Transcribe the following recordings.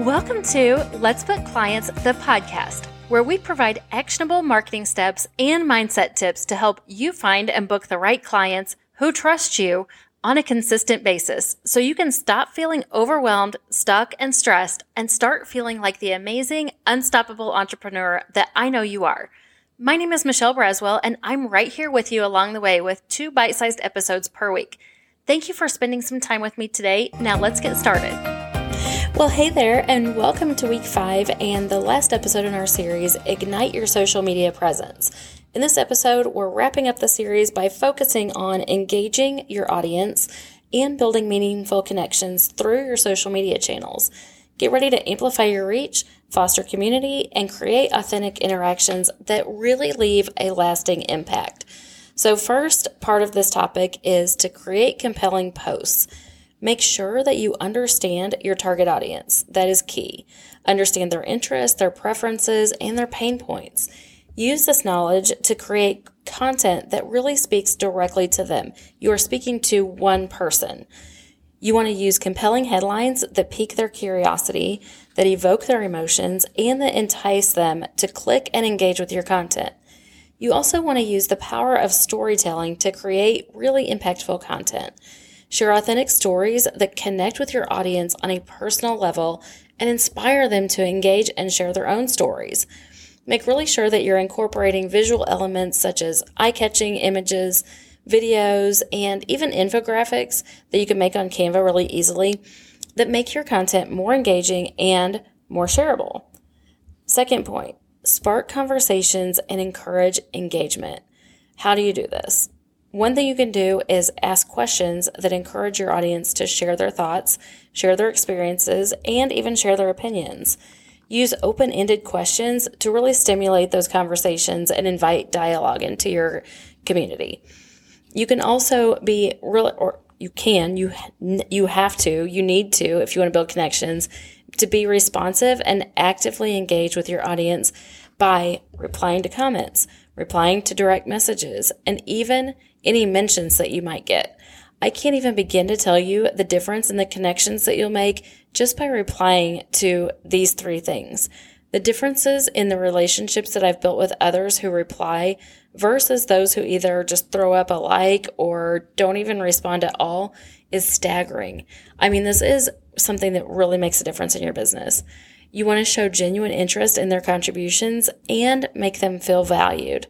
Welcome to Let's Book Clients, the podcast, where we provide actionable marketing steps and mindset tips to help you find and book the right clients who trust you on a consistent basis so you can stop feeling overwhelmed, stuck, and stressed and start feeling like the amazing, unstoppable entrepreneur that I know you are. My name is Michelle Braswell, and I'm right here with you along the way with two bite sized episodes per week. Thank you for spending some time with me today. Now let's get started. Well, hey there, and welcome to week five and the last episode in our series, Ignite Your Social Media Presence. In this episode, we're wrapping up the series by focusing on engaging your audience and building meaningful connections through your social media channels. Get ready to amplify your reach, foster community, and create authentic interactions that really leave a lasting impact. So, first part of this topic is to create compelling posts. Make sure that you understand your target audience. That is key. Understand their interests, their preferences, and their pain points. Use this knowledge to create content that really speaks directly to them. You are speaking to one person. You want to use compelling headlines that pique their curiosity, that evoke their emotions, and that entice them to click and engage with your content. You also want to use the power of storytelling to create really impactful content. Share authentic stories that connect with your audience on a personal level and inspire them to engage and share their own stories. Make really sure that you're incorporating visual elements such as eye catching images, videos, and even infographics that you can make on Canva really easily that make your content more engaging and more shareable. Second point spark conversations and encourage engagement. How do you do this? One thing you can do is ask questions that encourage your audience to share their thoughts, share their experiences, and even share their opinions. Use open ended questions to really stimulate those conversations and invite dialogue into your community. You can also be really, or you can, you, you have to, you need to, if you want to build connections, to be responsive and actively engage with your audience by replying to comments, replying to direct messages, and even any mentions that you might get. I can't even begin to tell you the difference in the connections that you'll make just by replying to these three things. The differences in the relationships that I've built with others who reply versus those who either just throw up a like or don't even respond at all is staggering. I mean, this is something that really makes a difference in your business. You want to show genuine interest in their contributions and make them feel valued.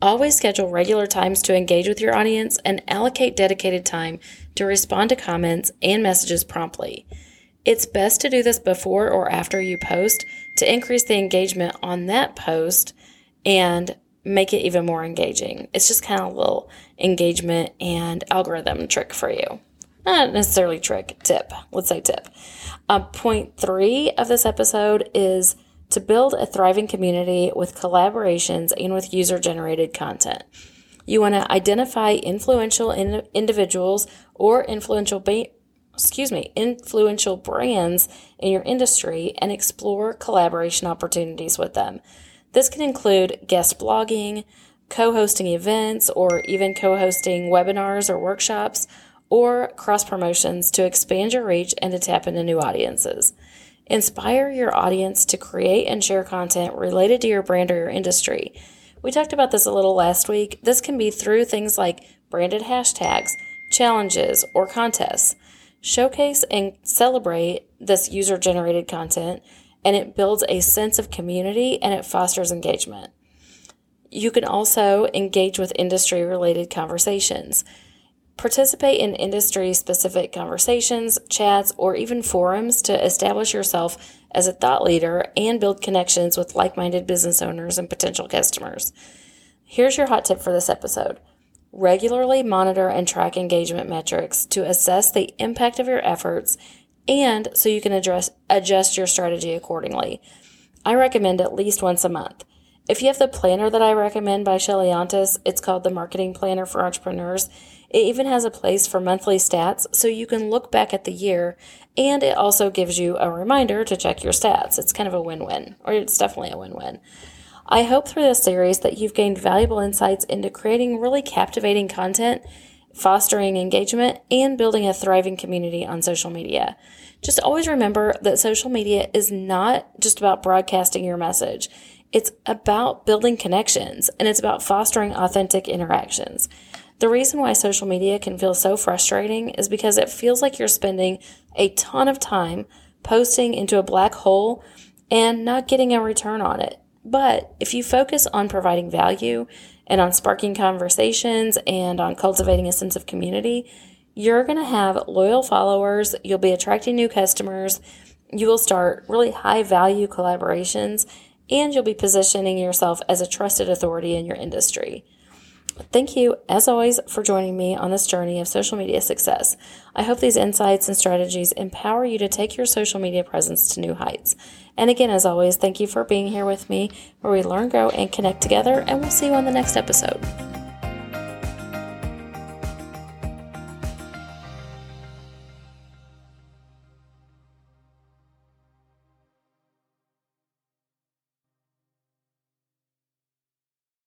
Always schedule regular times to engage with your audience and allocate dedicated time to respond to comments and messages promptly. It's best to do this before or after you post to increase the engagement on that post and make it even more engaging. It's just kind of a little engagement and algorithm trick for you. Not necessarily trick, tip. Let's say tip. Uh, point three of this episode is to build a thriving community with collaborations and with user generated content. You want to identify influential in- individuals or influential ba- excuse me, influential brands in your industry and explore collaboration opportunities with them. This can include guest blogging, co-hosting events, or even co-hosting webinars or workshops, or cross promotions to expand your reach and to tap into new audiences. Inspire your audience to create and share content related to your brand or your industry. We talked about this a little last week. This can be through things like branded hashtags, challenges, or contests. Showcase and celebrate this user generated content, and it builds a sense of community and it fosters engagement. You can also engage with industry related conversations. Participate in industry specific conversations, chats, or even forums to establish yourself as a thought leader and build connections with like minded business owners and potential customers. Here's your hot tip for this episode regularly monitor and track engagement metrics to assess the impact of your efforts and so you can address, adjust your strategy accordingly. I recommend at least once a month. If you have the planner that I recommend by Shelly Ontis, it's called the Marketing Planner for Entrepreneurs. It even has a place for monthly stats so you can look back at the year and it also gives you a reminder to check your stats. It's kind of a win win, or it's definitely a win win. I hope through this series that you've gained valuable insights into creating really captivating content fostering engagement, and building a thriving community on social media. Just always remember that social media is not just about broadcasting your message. It's about building connections and it's about fostering authentic interactions. The reason why social media can feel so frustrating is because it feels like you're spending a ton of time posting into a black hole and not getting a return on it. But if you focus on providing value and on sparking conversations and on cultivating a sense of community, you're going to have loyal followers, you'll be attracting new customers, you will start really high value collaborations, and you'll be positioning yourself as a trusted authority in your industry. Thank you, as always, for joining me on this journey of social media success. I hope these insights and strategies empower you to take your social media presence to new heights. And again, as always, thank you for being here with me where we learn, grow, and connect together, and we'll see you on the next episode.